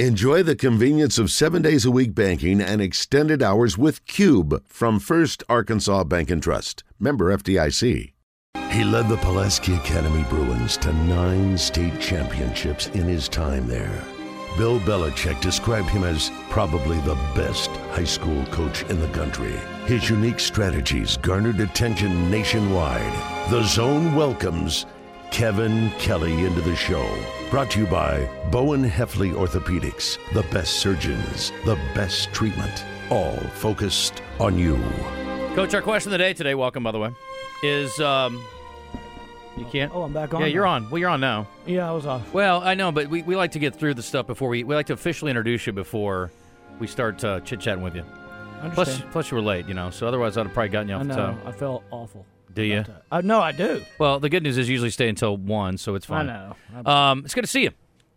Enjoy the convenience of seven days a week banking and extended hours with Cube from First Arkansas Bank and Trust. Member FDIC. He led the Pulaski Academy Bruins to nine state championships in his time there. Bill Belichick described him as probably the best high school coach in the country. His unique strategies garnered attention nationwide. The Zone welcomes Kevin Kelley into the show. Brought to you by Bowen Hefley Orthopedics, the best surgeons, the best treatment, all focused on you. Coach, our question of the day today, welcome by the way, is um, you can't. Oh, I'm back on. Yeah, you're now. on. Well, you're on now. Yeah, I was off. Well, I know, but we, we like to get through the stuff before we we like to officially introduce you before we start uh, chit chatting with you. I Plus, understand. plus you were late, you know. So otherwise, I'd have probably gotten you I off the know. top. I felt awful. Do you? Uh, no, I do. Well, the good news is you usually stay until one, so it's fine. I know. Um, it's good to see you.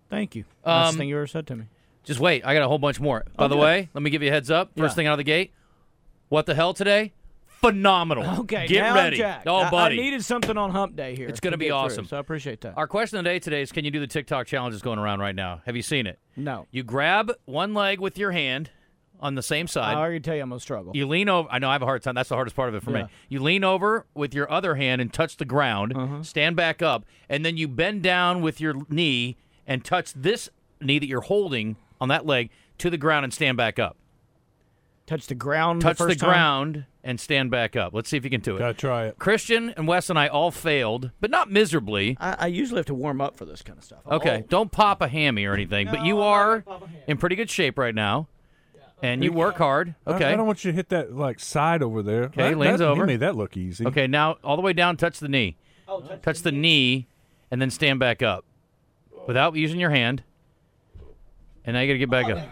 Thank you. Nicest um, thing you ever said to me. Just wait, I got a whole bunch more. By Oh, the good. way, let me give you a heads up. First Yeah. thing out of the gate, what the hell today? Phenomenal. Okay, get now I'm ready. jacked. Oh, buddy. I, needed something on Hump Day here. It's gonna to be get through, awesome. so I appreciate that. Our question of the day today is: Can you do the TikTok challenge that's going around right now? Have you seen it? no, You grab one leg with your hand on the same side. I side. already tell you I'm gonna struggle. You lean over. I know I have a hard time. That's the hardest part of it for Yeah. me. You lean over with your other hand and touch the ground. Uh-huh. Stand back up, and then you bend down with your knee and touch this knee that you're holding on that leg to the ground and stand back up. Touch the ground. Touch the, the, first time? ground and stand back up. Let's see if you can do it. Gotta try it. Christian and Wes and I all failed, but not miserably. I, I usually have to warm up for this kind of stuff. I'm Okay, old. don't pop a hammy or anything, but you I'm are gonna pop a hammy. in pretty good shape right now, and you work hard. Okay. I, don't want you to hit that like side over there. Okay, that, leans that, over. He made that look easy. Okay, now all the way down, touch the knee. Oh, touch, Touch the knee, and then stand back up without using your hand. And now you got to get back up.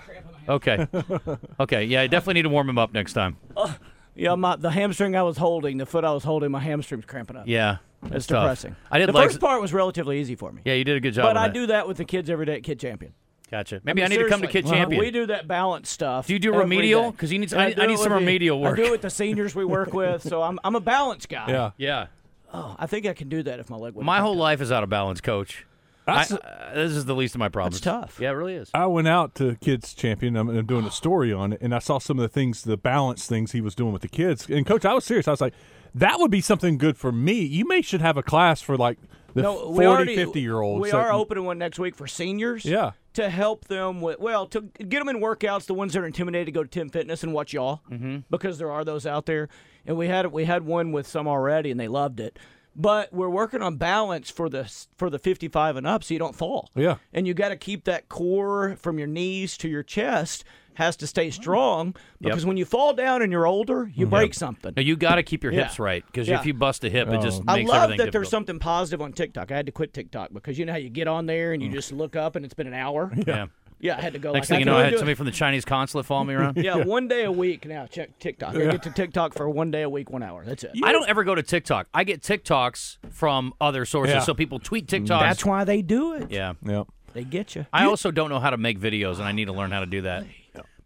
Okay. Okay. Yeah, I definitely need to warm him up next time. Uh, yeah, my the hamstring I was holding, the foot I was holding, my hamstring's cramping up. Yeah. it's tough. depressing. I did the legs. first part was relatively easy for me. Yeah, you did a good job. but I that. do that with the kids every day at Kid Champion. Gotcha. Maybe I, mean, need to come to seriously. Kid Champion. We do that balance stuff. Do you do remedial? Because you need- And I- I need some with the- remedial work. I do it with the seniors we work with, so I'm I'm a balance guy. Yeah. yeah. Oh, I think I can do that if my leg. wouldn't My whole up. life is out of balance, Coach. I, uh, this is the least of my problems. It's tough. Yeah, it really is. I went out to Kids Champion. I'm, I'm doing a story on it, and I saw some of the things, the balance things he was doing with the kids. And coach, I was serious. I was like, that would be something good for me. You may should have a class for like the No, 40, already, 50 year olds. We are opening one next week for seniors. Yeah. To help them with, well, to get them in workouts, the ones that are intimidated to go to 10 Fitness and watch y'all, mm-hmm. because there are those out there. And we had we had one with some already, and they loved it. But we're working on balance for the for the 55 and up, so you don't fall. Yeah. And you got to keep that core from your knees to your chest has to stay strong because when you fall down and you're older, you mm-hmm. break something. No, you got to keep your hips Yeah. right because Yeah. if you bust a hip, it just Oh. I love everything that difficult. there's something positive on TikTok. I had to quit TikTok because you know how you get on there and you mm. just look up and it's been an hour. Yeah. Yeah, I had to go. Next like, thing you know, I had do it- somebody from the Chinese consulate follow me around. Yeah, one day a week now. Check TikTok. I get to TikTok for one day a week, one hour. That's it. I don't ever go to TikTok. I get TikToks from other sources. Yeah. So people tweet mm. TikToks. That's why they do it. Yeah. Yeah. They get you. I also don't know how to make videos, and I need to learn how to do that.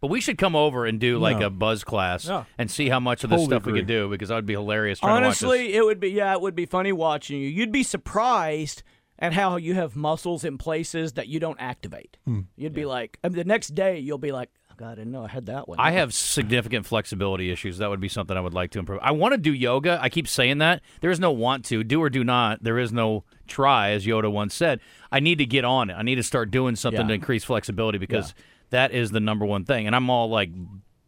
But we should come over and do like Yeah. a buzz class Yeah. and see how much of this Totally stuff we could do because that would be hilarious. Trying Honestly, it would be yeah, it would be funny watching you. You'd be surprised at how you have muscles in places that you don't activate. Hmm. You'd be like, I mean, the next day you'll be like, oh, God, I didn't know I had that one. I have significant flexibility issues. That would be something I would like to improve. I want to do yoga. I keep saying that. There is no want to. Do or do not. There is no try, as Yoda once said. I need to get on it. I need to start doing something Yeah. to increase flexibility because that is the number one thing. And I'm all like,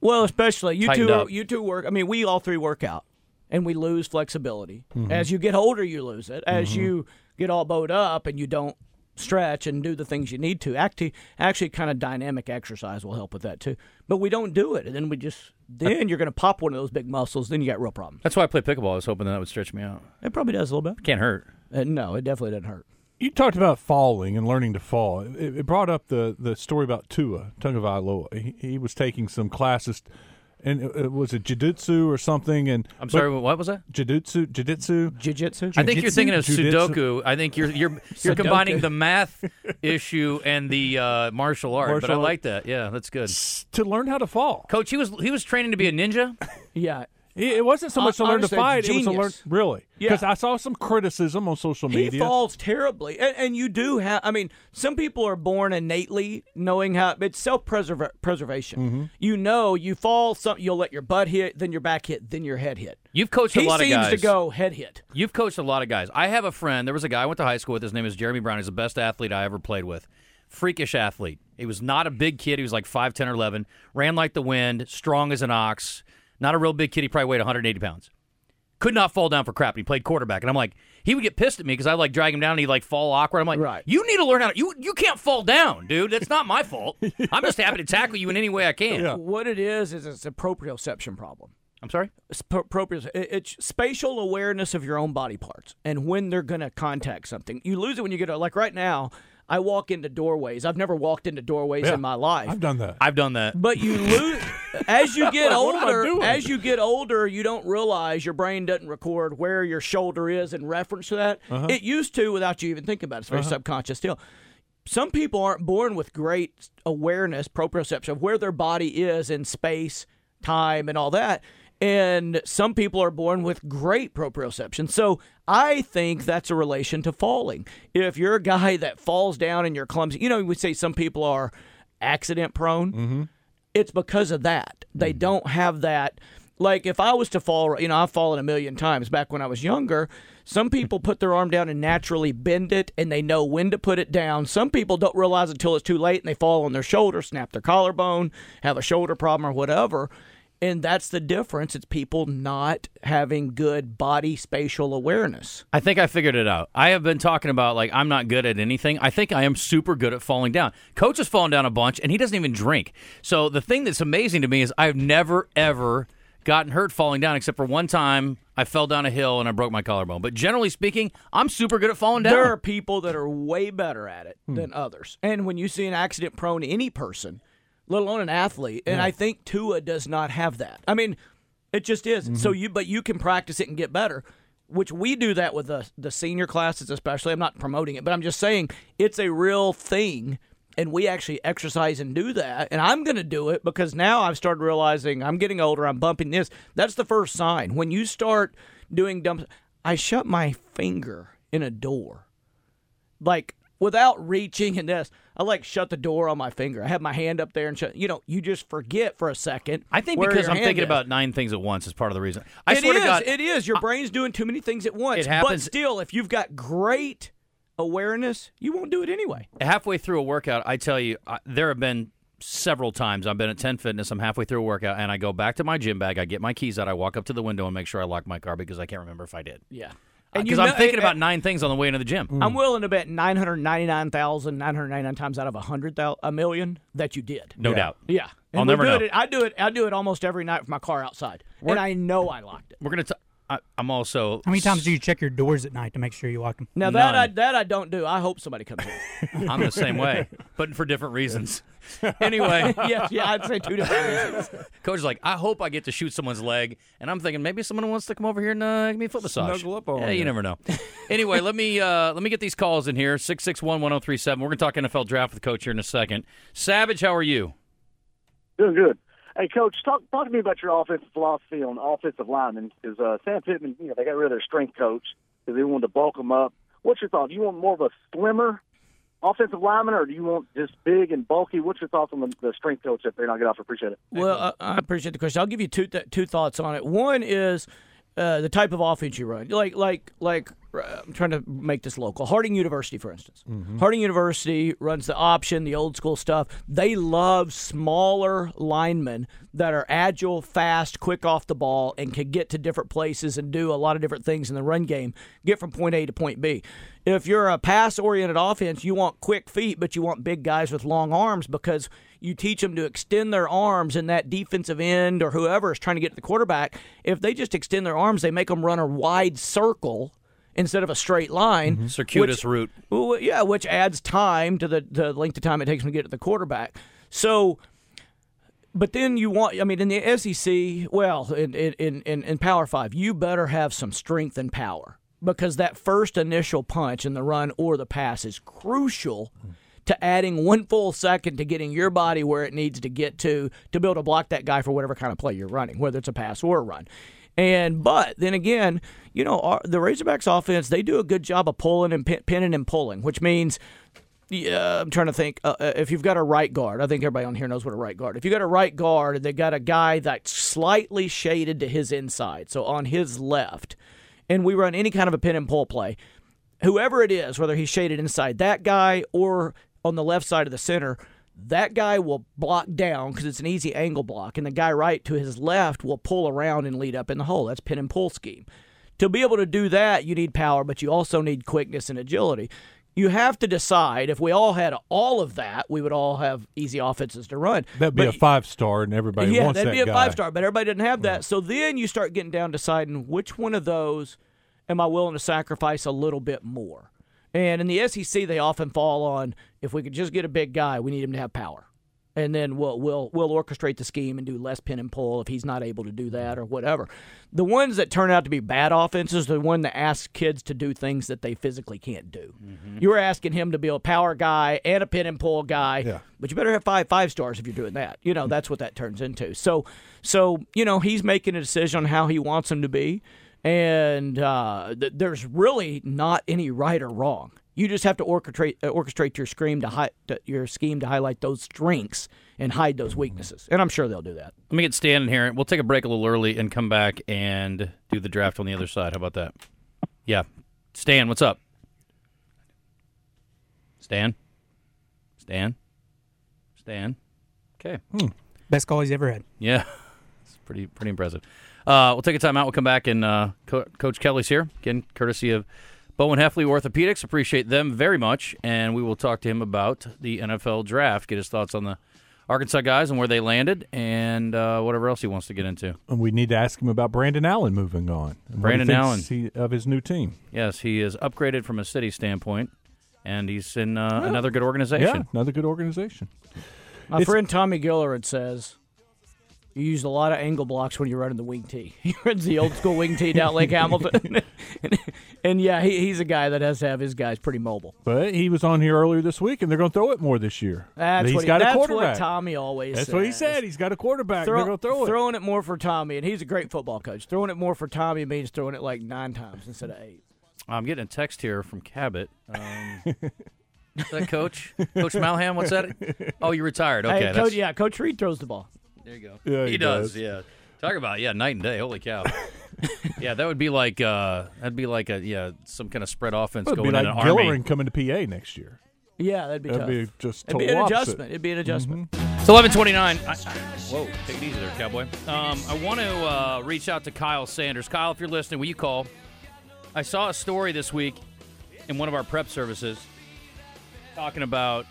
Well, especially you two. up. You two work. I mean, we all three work out, and we lose flexibility Mm-hmm. as you get older. You lose it as you get all bowed up, and you don't stretch and do the things you need to. Actually, actually, kind of dynamic exercise will help with that too. But we don't do it, and then we just then you're going to pop one of those big muscles. Then you got real problems. that's why I play pickleball. I was hoping that would stretch me out. It probably does a little bit. Can't hurt. Uh, no, it definitely doesn't hurt. You talked about falling and learning to fall. It, it brought up the, the story about Tua Tagovailoa. He, he was taking some classes, and it, it was it jiu-jitsu or something. And I'm sorry. what was that? jiu-jitsu, jiu-jitsu. Jiu-jitsu. I think you're thinking of Jiu-jitsu? Sudoku. I think you're you're you're combining the math issue and the uh, martial art. but I like that. Yeah, that's good. to learn how to fall. Coach, he was he was training to be a ninja. yeah. It it wasn't so much to learn to honestly, fight; it was to learn genius. really. Yeah. Because I saw some criticism on social He media. falls terribly, and, and you do have. I mean, some people are born innately knowing how it's self preservation. Mm-hmm. You know, you fall, some you'll let your butt hit, then your back hit, then your head hit. You've coached He a lot of guys. to go head hit. You've coached a lot of guys. I have a friend. There was a guy I went to high school with. His name is Jeremy Brown. He's the best athlete I ever played with. Freakish athlete. He was not a big kid. He was like 5'10 or 11. Ran like the wind. Strong as an ox. Not a real big kid. He probably weighed 180 pounds. Could not fall down for crap. He played quarterback. And I'm like, he would get pissed at me because I like drag him down and he'd like fall awkward. I'm like, Right. you need to learn how to. You, you can't fall down, dude. That's not my fault. I'm just happy to tackle you in any way I can. Yeah. What it is is it's a proprioception problem. I'm sorry? It's pro- it- It's spatial awareness of your own body parts and when they're going to contact something. You lose it when you get like right now. I walk into doorways. I've never walked into doorways Yeah. in my life. I've done that. I've done that. But you lose as you get What older. As you get older, you don't realize your brain doesn't record where your shoulder is in reference to that. Uh-huh. It used to without you even thinking about it. It's very subconscious still. Some people aren't born with great awareness, proprioception of where their body is in space, time, and all that. And some people are born with great proprioception. So I think that's a relation to falling. If you're a guy that falls down and you're clumsy, you know, we say some people are accident prone mm-hmm. it's because of that. They mm-hmm. don't have that. Like if I was to fall, you know, I've fallen a million times back when I was younger. Some people put their arm down and naturally bend it, and they know when to put it down. Some people don't realize until it's too late, and they fall on their shoulder, snap their collarbone, have a shoulder problem or whatever. And that's the difference. It's people not having good body spatial awareness. I think I figured it out. I have been talking about like I'm not good at anything. I think I am super good at falling down. Coach has fallen down a bunch, and he doesn't even drink. So the thing that's amazing to me is I've never ever gotten hurt falling down, except for one time I fell down a hill and I broke my collarbone. But generally speaking, I'm super good at falling down. There are people that are way better at it hmm. than others. And when you see an accident prone any person, let alone an athlete, and I think Tua does not have that. I mean, it just is. So mm-hmm. you but you can practice it and get better. Which we do that with the the senior classes especially. I'm not promoting it, but I'm just saying it's a real thing and we actually exercise and do that. And I'm going to do it because now I've started realizing I'm getting older, I'm bumping this. That's the first sign. When you start doing dumb I shut my finger in a door like without reaching and this i like shut the door on my finger i have my hand up there and shut you know you just forget for a second I think because I'm thinking is. about nine things at once is part of the reason. I It swear is, to God, it is your brain's doing too many things at once It happens- but still if you've got great awareness you won't do it anyway halfway through a workout, I tell you, I, there have been several times I've been at 10 Fitness. I'm halfway through a workout, and I go back to my gym bag. I get my keys out. I walk up to the window and make sure I lock my car because I can't remember if I did. yeah Uh, because I'm thinking about nine things on the way into the gym. I'm willing to bet 999,999 times out of a hundred thou- a million that you did. No Yeah. doubt. Yeah. And I'll never do know. It, I do it. I do it almost every night with my car outside, and I know I locked it. We're gonna. T- I, I'm also. How many times do you check your doors at night to make sure you lock them? Now that I that I don't do. I hope somebody comes in. I'm the same way, but for different reasons. anyway, yes, yeah, I'd say two different reasons. coach is like, I hope I get to shoot someone's leg, and I'm thinking maybe someone wants to come over here and uh, give me a foot massage. Snuggle up on yeah, you. you never know. anyway, let me uh, let me get these calls in here. Six six one one zero three seven. We're gonna talk NFL draft with coach here in a second. Savage, how are you? Doing good. Hey, Coach, talk talk to me about your offensive philosophy on offensive linemen. Because uh, Sam Pittman, you know, they got rid of their strength coach because they wanted to bulk them up. What's your thought? Do you want more of a slimmer offensive lineman, or do you want just big and bulky? What's your thoughts on the, the strength coach there? And I'll get off. Appreciate it. Well, I, appreciate the question. I'll give you two th- two thoughts on it. One is uh, the type of offense you run. Like like like I'm trying to make this local. Harding University, for instance. Mm-hmm. Harding University runs the option, the old school stuff. They love smaller linemen that are agile, fast, quick off the ball, and can get to different places and do a lot of different things in the run game. Get from point A to point B. If you're a pass oriented offense, you want quick feet, but you want big guys with long arms because you teach them to extend their arms and that defensive end or whoever is trying to get to the quarterback. If they just extend their arms, they make them run a wide circle instead of a straight line. Mm-hmm. Circuitous which- route. yeah, which adds time to the, the length of time it takes them to get to the quarterback. So, but then you want, I mean, in the SEC, well, in, in, in, in Power Five, you better have some strength and power because that first initial punch in the run or the pass is crucial to adding one full second to getting your body where it needs to get to to be able to block that guy for whatever kind of play you're running, whether it's a pass or a run. And but then again, you know, our, the Razorbacks offense they do a good job of pulling and pin, pinning and pulling, which means. Yeah, I'm trying to think. Uh, uh, if you've got a right guard, I think everybody on here knows what a right guard. If you got a right guard, they got a guy that's slightly shaded to his inside, so on his left, and we run any kind of a pin and pull play. Whoever it is, whether he's shaded inside that guy or on the left side of the center, that guy will block down because it's an easy angle block, and the guy right to his left will pull around and lead up in the hole. That's pin and pull scheme. To be able to do that, you need power, but you also need quickness and agility. You have to decide if we all had all of that, we would all have easy offenses to run. That'd be But- a five star, and everybody yeah, wants that'd that be a guy. five star, but everybody didn't have that. So then you start getting down deciding which one of those am I willing to sacrifice a little bit more. And in the SEC, they often fall on if we could just get a big guy, we need him to have power, and then we'll we'll we'll orchestrate the scheme and do less pin and pull if he's not able to do that or whatever. The ones that turn out to be bad offenses are the one that ask kids to do things that they physically can't do. Mm-hmm. You were asking him to be a power guy and a pin and pull guy, Yeah. but you better have five five stars if you're doing that. You know that's what that turns into. So so you know he's making a decision on how he wants him to be, and uh, th- there's really not any right or wrong. You just have to orchestrate uh, orchestrate your scheme to hi- to, your scheme to highlight those strengths and hide those weaknesses. And I'm sure they'll do that. Let me get Stan in here. We'll take a break a little early and come back and do the draft on the other side. How about that? Yeah. Stan, what's up? Stan? Stan? Stan? Okay. Best call he's ever had. Yeah. It's pretty pretty impressive. Uh, we'll take a time out. We'll come back and uh, Co- Coach Kelley's here. Again, courtesy of Bowen Hefley Orthopedics. Appreciate them very much. And we will talk to him about the NFL draft, get his thoughts on the Arkansas guys and where they landed, and uh, whatever else he wants to get into. And we need to ask him about Brandon Allen moving on. and what he Brandon Allen. he- of his new team. Yes, he is upgraded from a city standpoint, and he's in uh, another good organization. Yeah, another good organization. My It's- friend Tommy Gillard says you used a lot of angle blocks when you're running the wing tee. He runs the old school wing tee down Lake Hamilton, and, and yeah, he, he's a guy that has to have his guys pretty mobile. But he was on here earlier this week, and they're going to throw it more this year. That's He's what he- got a quarterback. what Tommy always. That's says. what he said. He's got a quarterback. Throw- they're going to throw it. Throwing it more for Tommy, and he's a great football coach. Throwing it more for Tommy means throwing it like nine times instead of eight. I'm getting a text here from Cabot. Um, is that Coach? Coach Malham? What's that? Oh, you retired. Okay. hey, coach, yeah, Coach Reed throws the ball. There you go. Yeah, he does. does. Yeah. Talk about yeah, night and day. Holy cow. yeah, that would be like uh, that'd be like a yeah, some kind of spread offense It'd be going like in an army. Coming to PA next year. Yeah, that'd be That'd tough. be just It'd be an adjustment. It'd be an adjustment. It's eleven twenty nine. Whoa, take it easy there, cowboy. Um, I want to uh, reach out to Kyle Sanders. Kyle, if you're listening, will you call? I saw a story this week in one of our prep services talking about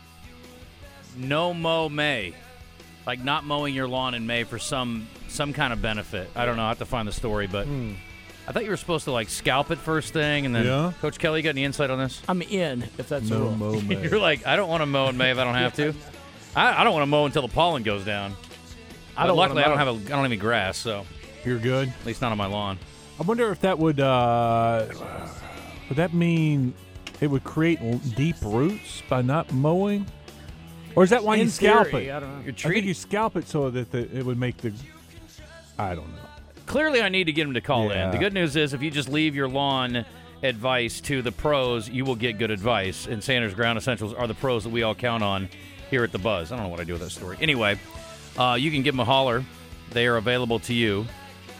no Mow May, like not mowing your lawn in May for some some kind of benefit. I don't know. I have to find the story, but I thought you were supposed to like scalp it first thing, and then Yeah. Coach Kelley, you got any insight on this? I'm in if that's the No rule. mo man. You're like, I don't want to mow in May if I don't have to. I, I don't want to mow until the pollen goes down. I But don't luckily, I don't have a, I don't have any grass, so You're good. at least not on my lawn. I wonder if that would uh, would that mean it would create deep roots by not mowing, or is that why In you scalp theory, it? I don't know. You're I think treating. you scalp it so that the, it would make the. I don't know. Clearly, I need to get him to call in. Yeah. The good news is, if you just leave your lawn advice to the pros, you will get good advice. And Sanders Ground Essentials are the pros that we all count on here at the Buzz. I don't know what I do with that story. Anyway, uh, you can give them a holler. They are available to you,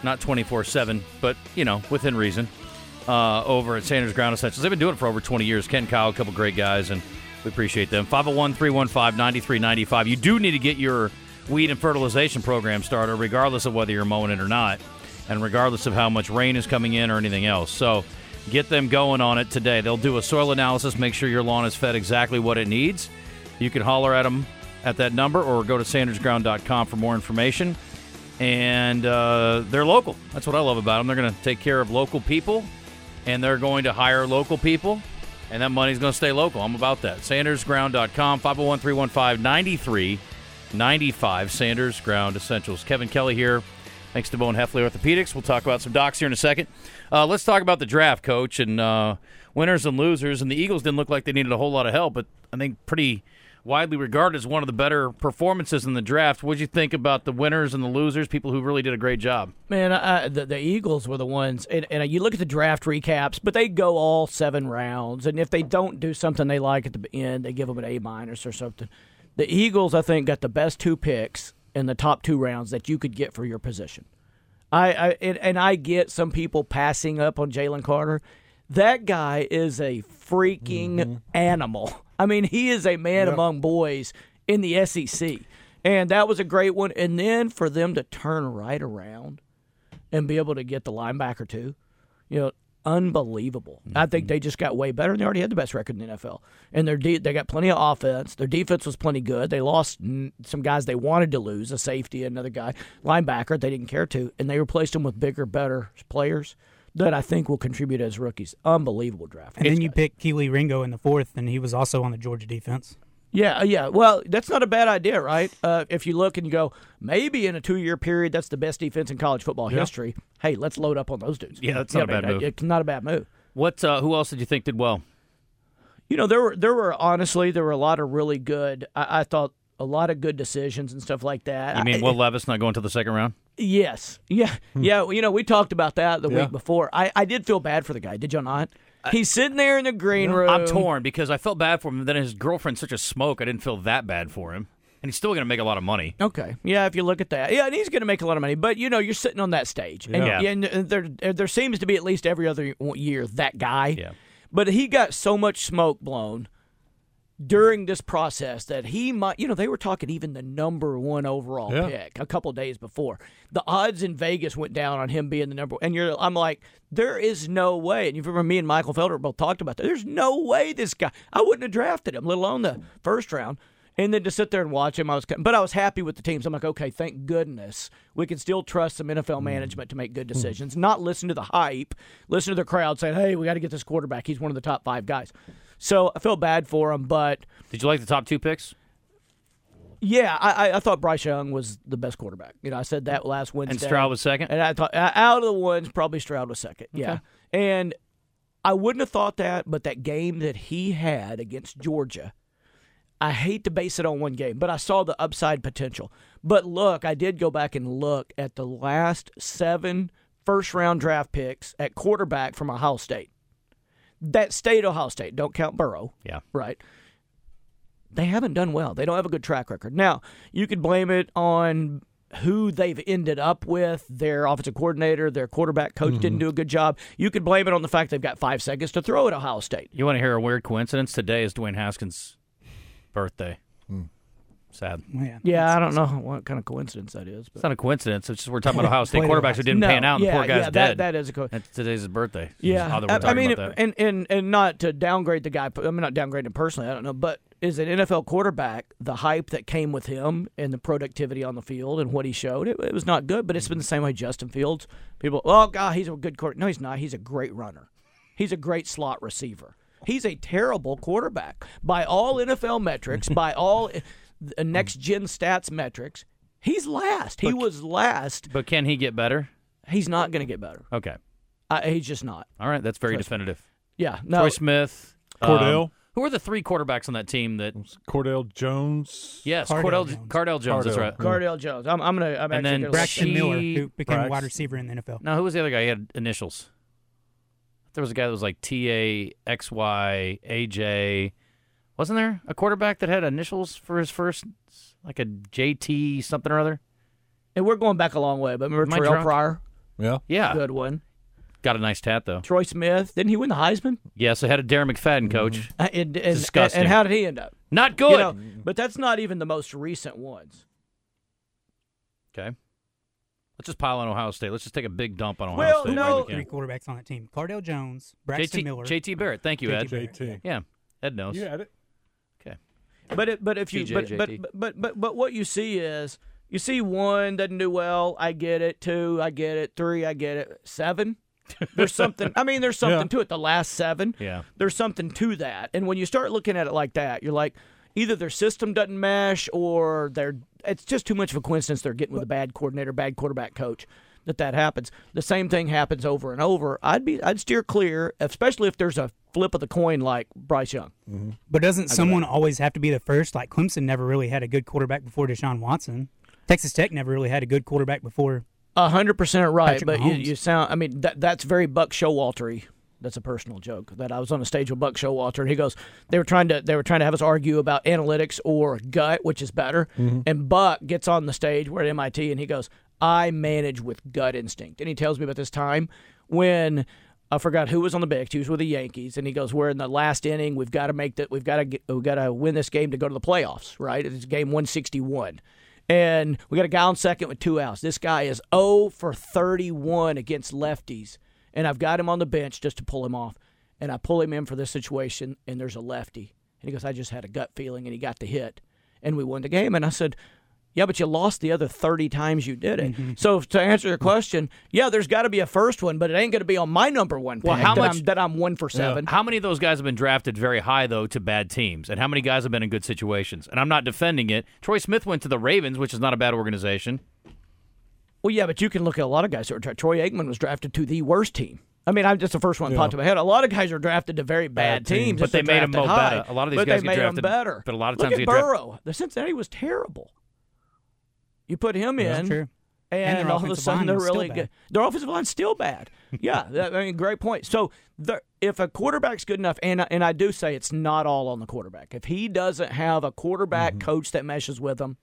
not twenty four seven, but you know within reason. Uh, over at Sanders Ground Essentials, they've been doing it for over twenty years. Ken Kyle, a couple great guys, and we appreciate them. 501-315-9395. You do need to get your weed and fertilization program started, regardless of whether you're mowing it or not, and regardless of how much rain is coming in or anything else. So get them going on it today. They'll do a soil analysis, make sure your lawn is fed exactly what it needs. You can holler at them at that number or go to sandersground.com for more information. And uh, they're local. That's what I love about them. They're going to take care of local people, and they're going to hire local people, and that money's going to stay local. I'm about that. Sandersground.com, 501 315 9395. Sanders Ground Essentials. Kevin Kelley here. Thanks to Bowen Hefley Orthopedics. We'll talk about some docs here in a second. Uh, let's talk about the draft, coach, and uh, winners and losers. And the Eagles didn't look like they needed a whole lot of help, but I think pretty widely regarded as one of the better performances in the draft. What'd you think about the winners and the losers? People who really did a great job. Man, I, the, the Eagles were the ones, and, and you look at the draft recaps, but they go all seven rounds, and if they don't do something they like at the end, they give them an A minus or something. The Eagles, I think, got the best two picks in the top two rounds that you could get for your position. I, I and, and I get some people passing up on Jalen Carter. That guy is a freaking mm-hmm. animal. I mean, he is a man among boys in the SEC. And that was a great one. And then for them to turn right around and be able to get the linebacker too, you know, unbelievable. I think mm-hmm. they just got way better. and They already had the best record in the NFL, and their de- they got plenty of offense. Their defense was plenty good. They lost some guys they wanted to lose, a safety, another guy, linebacker. They didn't care to, and they replaced them with bigger, better players that I think will contribute as rookies. Unbelievable draft. And then you pick Kelee Ringo in the fourth, and he was also on the Georgia defense. Yeah, uh, yeah. Well, that's not a bad idea, right? Uh, if you look and you go, maybe in a two-year period, that's the best defense in college football history. Hey, let's load up on those dudes. Yeah, that's not a bad man, move. It's not a bad move. What? Uh, who else did you think did well? You know, there were there were honestly there were a lot of really good. I, I thought a lot of good decisions and stuff like that. You mean I- Will Levis not going to the second round? Yes. Yeah. Hmm. Yeah. You know, we talked about that the Yeah. week before. I, I did feel bad for the guy. Did you not? He's sitting there in the green room. I'm torn because I felt bad for him. and Then his girlfriend's such a smoke. I didn't feel that bad for him, and he's still going to make a lot of money. Okay. Yeah, if you look at that. Yeah, and he's going to make a lot of money. But, you know, you're sitting on that stage. And, Yeah. and there, there seems to be at least every other year that guy. Yeah. But he got so much smoke blown during this process that he might, you know, they were talking even the number one overall Yeah. pick a couple days before. The odds in Vegas went down on him being the number one. And you're, I'm like, there is no way. And you remember me and Michael Felder both talked about that. There's no way this guy, I wouldn't have drafted him, let alone the first round. And then to sit there and watch him, I was, but I was happy with the teams. I'm like, okay, thank goodness we can still trust some NFL hmm. management to make good hmm. decisions, not listen to the hype, listen to the crowd saying, hey, we got to get this quarterback. He's one of the top five guys. So I felt bad for him, but Did you like the top two picks? yeah, I, I- I thought Bryce Young was the best quarterback. You know, I said that last Wednesday. And Stroud was second. And I thought uh, out of the ones, probably Stroud was second. Yeah, and I wouldn't have thought that, but that game that he had against Georgia, I hate to base it on one game, but I saw the upside potential. But look, I did go back and look at the last seven first round draft picks at quarterback from Ohio State. That state Ohio State, don't count Burrow Yeah. right? They haven't done well. They don't have a good track record. Now, you could blame it on who they've ended up with. Their offensive coordinator, their quarterback coach didn't mm-hmm. do a good job. You could blame it on the fact they've got five seconds to throw at Ohio State. You want to hear a weird coincidence? Today is Dwayne Haskins' birthday. Sad. Yeah, Yeah, I don't know what kind of coincidence that is. But. It's not a coincidence. It's just we're talking about Ohio State quarterbacks who last- didn't no, pan out, and yeah, the poor guy's yeah, dead. That, that is a co- And today's his birthday. It's Yeah, odd we're I, I mean, about that. and, and and not to downgrade the guy. I mean, not downgrade him personally. I don't know, but is an NFL quarterback the hype that came with him and the productivity on the field and what he showed? It, it was not good, but it's been the same way. Justin Fields, people, oh god, he's a good quarter. No, he's not. He's a great runner. He's a great slot receiver. He's a terrible quarterback by all NFL metrics, by all uh, next gen stats metrics. He's last. He was last. but can he get better? He's not going to get better. Okay. Uh, he's just not. All right. That's very Trust me. definitive. Yeah. No. Troy Smith. Cordell. um, who are the three quarterbacks on that team that? Cordell Jones. Yes, Cardale Cordell Jones. Cardell Jones. That's Cardale. right. Cardell Jones. I'm, I'm gonna. I'm And actually then gonna Braxton She- Miller, who became Brax. a wide receiver in the NFL. Now, who was the other guy? He had initials. There was a guy that was like T A X Y A J. Wasn't there a quarterback that had initials for his first, like a JT something or other? And we're going back a long way, but remember Am I Terrell drunk? Pryor? Yeah. Yeah, Good one. got a nice tat though. Troy Smith. Didn't he win the Heisman? Yes, I had a Darren McFadden coach. Uh, and, and, Disgusting. And, how did he end up? Not good. You know, but that's not even the most recent ones. okay, let's just pile on Ohio State. Let's just take a big dump on Ohio Well, State. no- we Three quarterbacks on that team: Cardell Jones, Braxton JT, Miller. JT Barrett. Thank you, Ed. JT JT. Yeah, Ed knows. You had it. But it, but if you but, but, but but but what you see is you see one doesn't do well. I get it. Two, I get it. Three, I get it. Seven. There's something. I mean, there's something Yeah. to it. The last seven. Yeah. there's something to that. And when you start looking at it like that, you're like, either their system doesn't mesh or they're it's just too much of a coincidence they're getting with a bad coordinator, bad quarterback coach. That that happens. The same thing happens over and over. I'd be I'd steer clear, especially if there's a flip of the coin like Bryce Young. Mm-hmm. But doesn't someone always have to be the first? Like Clemson never really had a good quarterback before Deshaun Watson. Texas Tech never really had a good quarterback before. A hundred percent right, Patrick but you, Mahomes. you sound. I mean, that that's very Buck Showaltery. That's a personal joke that I was on a stage with Buck Showalter, and he goes, they were trying to they were trying to have us argue about analytics or gut, which is better. Mm-hmm. And Buck gets on the stage, we're at MIT, and he goes, I manage with gut instinct, and he tells me about this time when. I forgot who was on the bench. He was with the Yankees, and he goes, "We're in the last inning. We've got to make that. We've got to get, we've got to win this game to go to the playoffs. Right? It's game 161." and we got a guy on second with two outs. This guy is 0 for 31 against lefties, and I've got him on the bench just to pull him off. And I pull him in for this situation, and there's a lefty. And he goes, I just had a gut feeling, and he got the hit, and we won the game. And I said, yeah, but you lost the other 30 times you did it. Mm-hmm. So to answer your question, yeah, there's got to be a first one, but it ain't going to be on my number one pick Well, how that, much- I'm, that I'm one for seven. How many of those guys have been drafted very high though to bad teams, and how many guys have been in good situations? And I'm not defending it. Troy Smith went to the Ravens, which is not a bad organization. Well, yeah, but you can look at a lot of guys who are dra- Troy Aikman was drafted to the worst team. I mean, I'm just the first one popped in my head. A lot of guys are drafted to very bad, Bad teams. But they made them made 'em drafted mo high. better. A lot of these but guys get drafted- better. but a lot of Look times at they get draft- Burrow. The Cincinnati was terrible. You put him That's in, true. and, their all of a sudden they're was still really bad. good. Their offensive line's still bad. yeah, that, I mean, great point. So the, if a quarterback's good enough, and and I do say it's not all on the quarterback. If he doesn't have a quarterback mm-hmm. coach that meshes with him,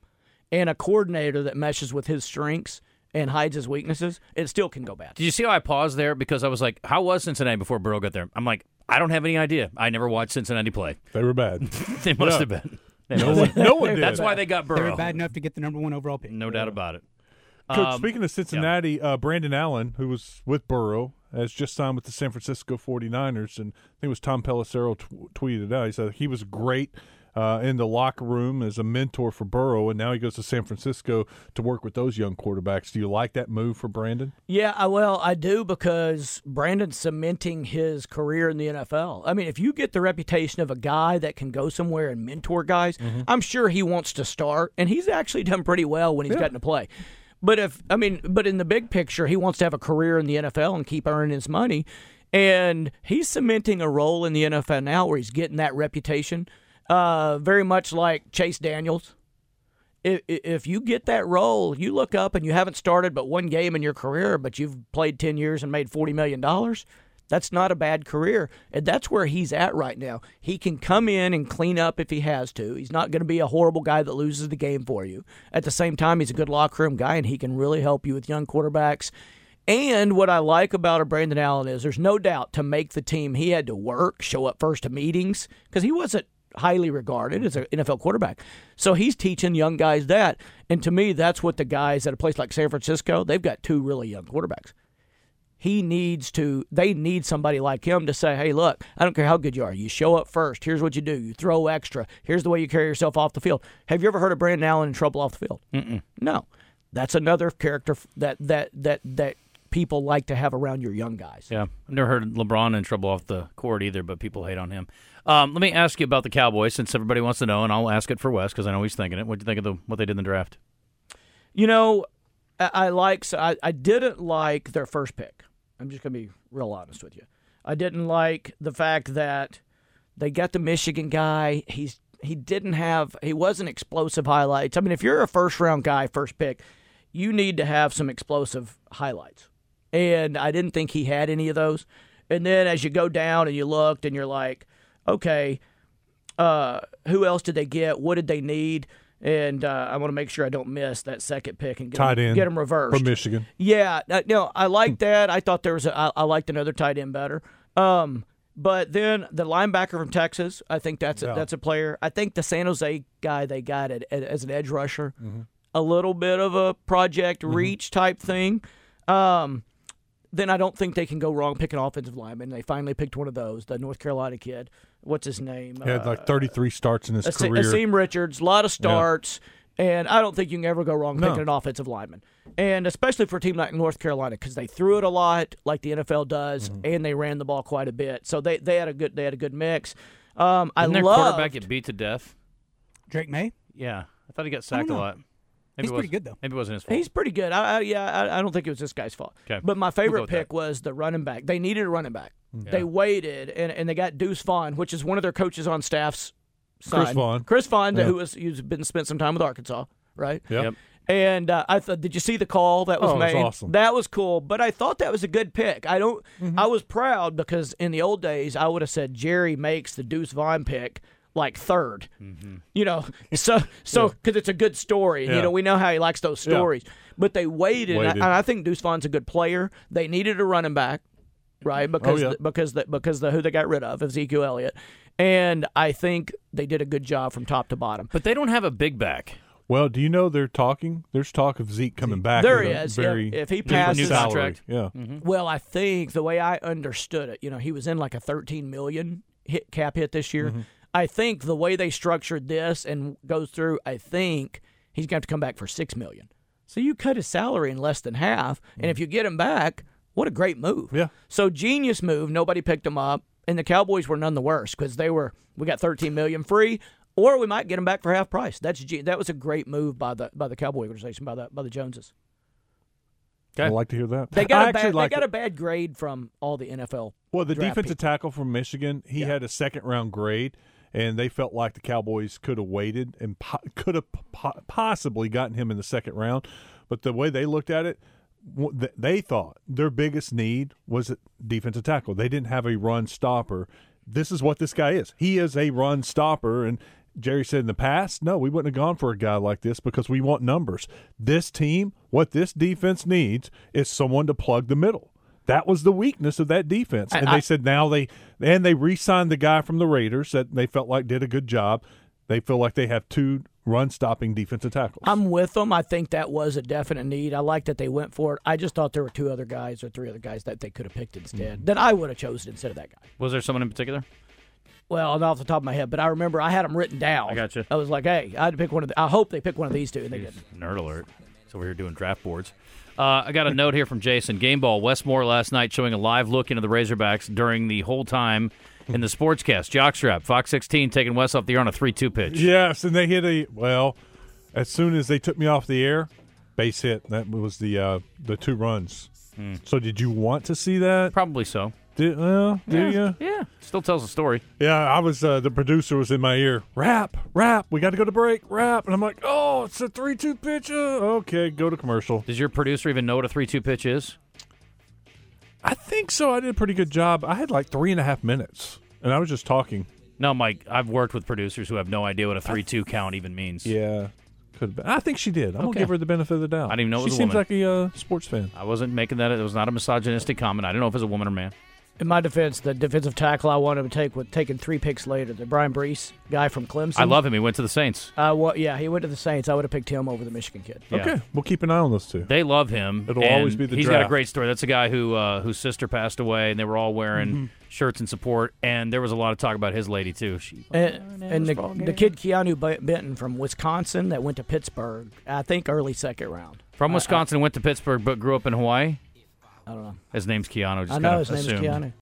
and a coordinator that meshes with his strengths and hides his weaknesses, it still can go bad. Did you see how I paused there because I was like, "How was Cincinnati before Burrow got there?" I'm like, I don't have any idea. I never watched Cincinnati play. They were bad. They must Yeah. have been. They No one, no one did. That's why they got They Burrow. were bad enough to get the number one overall pick. No doubt about it. Coach, Um, speaking of Cincinnati, uh, Brandon Allen, who was with Burrow, has just signed with the San Francisco 49ers. And I think it was Tom Pelissero t- tweeted it out. He said he was great uh, in the locker room as a mentor for Burrow, and now he goes to San Francisco to work with those young quarterbacks. Do you like that move for Brandon? Yeah, I, well, I do because Brandon's cementing his career in the NFL. I mean, if you get the reputation of a guy that can go somewhere and mentor guys, I'm sure he wants to start, and he's actually done pretty well when he's gotten to play. But if I mean, but in the big picture, he wants to have a career in the NFL and keep earning his money, and he's cementing a role in the NFL now where he's getting that reputation. Uh, very much like Chase Daniels if, if you get that role, you look up and you haven't started but one game in your career, but you've played 10 years and made $40 million, that's not a bad career. And that's where he's at right now. He can come in and clean up if he has to. He's not going to be a horrible guy that loses the game for you. At the same time, he's a good locker room guy and he can really help you with young quarterbacks. And what I like about a Brandon Allen is there's no doubt to make the team, he had to work, show up first to meetings, because he wasn't highly regarded as an NFL quarterback. So he's teaching young guys that. And to me, that's what the guys at a place like San Francisco, they've got two really young quarterbacks. He needs to, they need somebody like him to say, hey, look, I don't care how good you are. You show up first. Here's what you do. You throw extra. Here's the way you carry yourself off the field. Have you ever heard of Brandon Allen in trouble off the field? Mm-mm. No. That's another character that, that, that, that people like to have around your young guys. Yeah, I've never heard LeBron in trouble off the court either, but people hate on him. Um, let me ask you about the Cowboys, since everybody wants to know, and I'll ask it for Wes because I know he's thinking it. What do you think of the what they did in the draft? You know, I, I like. so I, I didn't like their first pick. I'm just gonna be real honest with you. I didn't like the fact that they got the Michigan guy. He's he didn't have he wasn't explosive highlights. I mean, if you're a first round guy, first pick, you need to have some explosive highlights. And I didn't think he had any of those. And then as you go down and you looked and you're like, okay, uh, who else did they get? What did they need? And uh, I want to make sure I don't miss that second pick and get Tight them, end get them reversed. from Michigan. Yeah, uh, no, I like that. I thought there was a, I, I liked another tight end better. Um, but then the linebacker from Texas, I think that's a, Yeah. that's a player. I think the San Jose guy they got it as an edge rusher, Mm-hmm. a little bit of a project reach type thing. Um, then I don't think they can go wrong picking offensive lineman. They finally picked one of those, the North Carolina kid. What's his name? He had like 33 starts in his Ase- career. Asim Richards, a lot of starts, and I don't think you can ever go wrong No. picking an offensive lineman. And especially for a team like North Carolina, because they threw it a lot, like the NFL does, Mm-hmm. and they ran the ball quite a bit. So they, they had a good they had a good mix. Um, I Didn't their love quarterback get beat to death? Drake Maye. Yeah, I thought he got sacked a lot. Maybe He's it pretty good, though. Maybe it wasn't his fault. He's pretty good. I, I, yeah, I, I don't think it was this guy's fault. 'Kay. But my We'll favorite pick that. was the running back. They needed a running back. Mm. They waited, and, and they got Deuce Vaughn, which is one of their coaches on staff's son. Chris Vaughn. Chris Vaughn, Yeah. who was who's been spent some time with Arkansas, right? Yep. Yep. And uh, I thought, did you see the call that was Oh, it was made? awesome. That was cool. But I thought that was a good pick. I don't. Mm-hmm. I was proud because in the old days I would have said Jerry makes the Deuce Vaughn pick like 3rd You know, so so because it's a good story. and You know, we know how he likes those Yeah. stories. But they waited, and I- And, I, think Deuce Vaughn's a good player. They needed a running back, right? Because Oh, yeah. the, because the, because the who they got rid of Ezekiel Elliott, and I think they did a good job from top to bottom. but they don't have a big back. Well, do you know they're talking? There's talk of Zeke coming back. There at he a is, yeah. If he passes- New salary. contract. Yeah. Well, I think the way I understood it, you know, he was in like a 13 million hit cap hit this year. Mm-hmm. I think the way they structured this and goes through, I think he's going to have to come back for six million. So you cut his salary in less than half, and if you get him back, what a great move! Mm-hmm. Yeah. So genius move. Nobody picked him up, and the Cowboys were none the worse because they were we got 13 million free. Or we might get him back for half price. That's that was a great move by the by the Cowboy organization by the by the Joneses. Okay. I'd like to hear that. They got a actually bad, like they got it. a bad grade from all the NFL. Well, the draft defensive people. tackle from Michigan, he had a second round grade, and they felt like the Cowboys could have waited and po- could have po- possibly gotten him in the second round. But the way they looked at it, they thought their biggest need was a defensive tackle. They didn't have a run stopper. This is what this guy is. He is a run stopper, and Jerry said in the past, no, we wouldn't have gone for a guy like this because we want numbers. This team, what this defense needs is someone to plug the middle. That was the weakness of that defense. And, I- they said now they and they re-signed the guy from the Raiders that they felt like did a good job. They feel like they have two run stopping defensive tackles. I'm with them. I think that was a definite need. I like that they went for it. I just thought there were two other guys or three other guys that they could have picked instead. Mm-hmm. That I would have chosen instead of that guy. Was there someone in particular? Well, not off the top of my head, but I remember I had them written down. I got gotcha. I was like, hey, I had to pick one of. The, I hope they pick one of these two, and they didn't. Nerd alert. So we're here doing draft boards. Uh, I got a note here from Jason. Game Ball Westmore last night showing a live look into the Razorbacks during the whole time in the sportscast. Jockstrap, Fox 16 taking West off the air on a 3 2 pitch. yes, and they hit a well. As soon as they took me off the air, base hit. That was the uh, the two runs. Hmm. So did you want to see that? Probably so. Did, well, do you? Yeah. Still tells a story. Yeah, I was. Uh, the producer was in my ear. Rap, rap. We got to go to break. Rap, and I'm like, oh, it's a three-two pitch. Uh, okay, go to commercial. Does your producer even know what a 3 2 pitch is? I think so. I did a pretty good job. I had like three and a half minutes, and I was just talking. No, Mike. I've worked with producers who have no idea what a 3 2 count even means. Yeah, could have been. I think she did. I'm Okay. gonna give her the benefit of the doubt. I didn't even know it she was a seems woman. like a uh, sports fan. I wasn't making that. It was not a misogynistic comment. I don't know if it's a woman or man. In my defense, the defensive tackle I wanted to take was taken three picks later. The Bryan Bresee guy from Clemson. I love him. He went to the Saints. Uh, well, yeah, he went to the Saints. I would have picked him over the Michigan kid. Yeah. Okay, we'll keep an eye on those two. They love him. It'll and always be the He's got a great story. That's a guy who uh, whose sister passed away, and they were all wearing Mm-hmm. shirts in support. And there was a lot of talk about his lady too. She And, and the, the kid Keanu Benton from Wisconsin that went to Pittsburgh, I think early second round. from Wisconsin, went to Pittsburgh, but grew up in Hawaii. I don't know. His name's Keanu. Just I know his name's assumed. Keanu.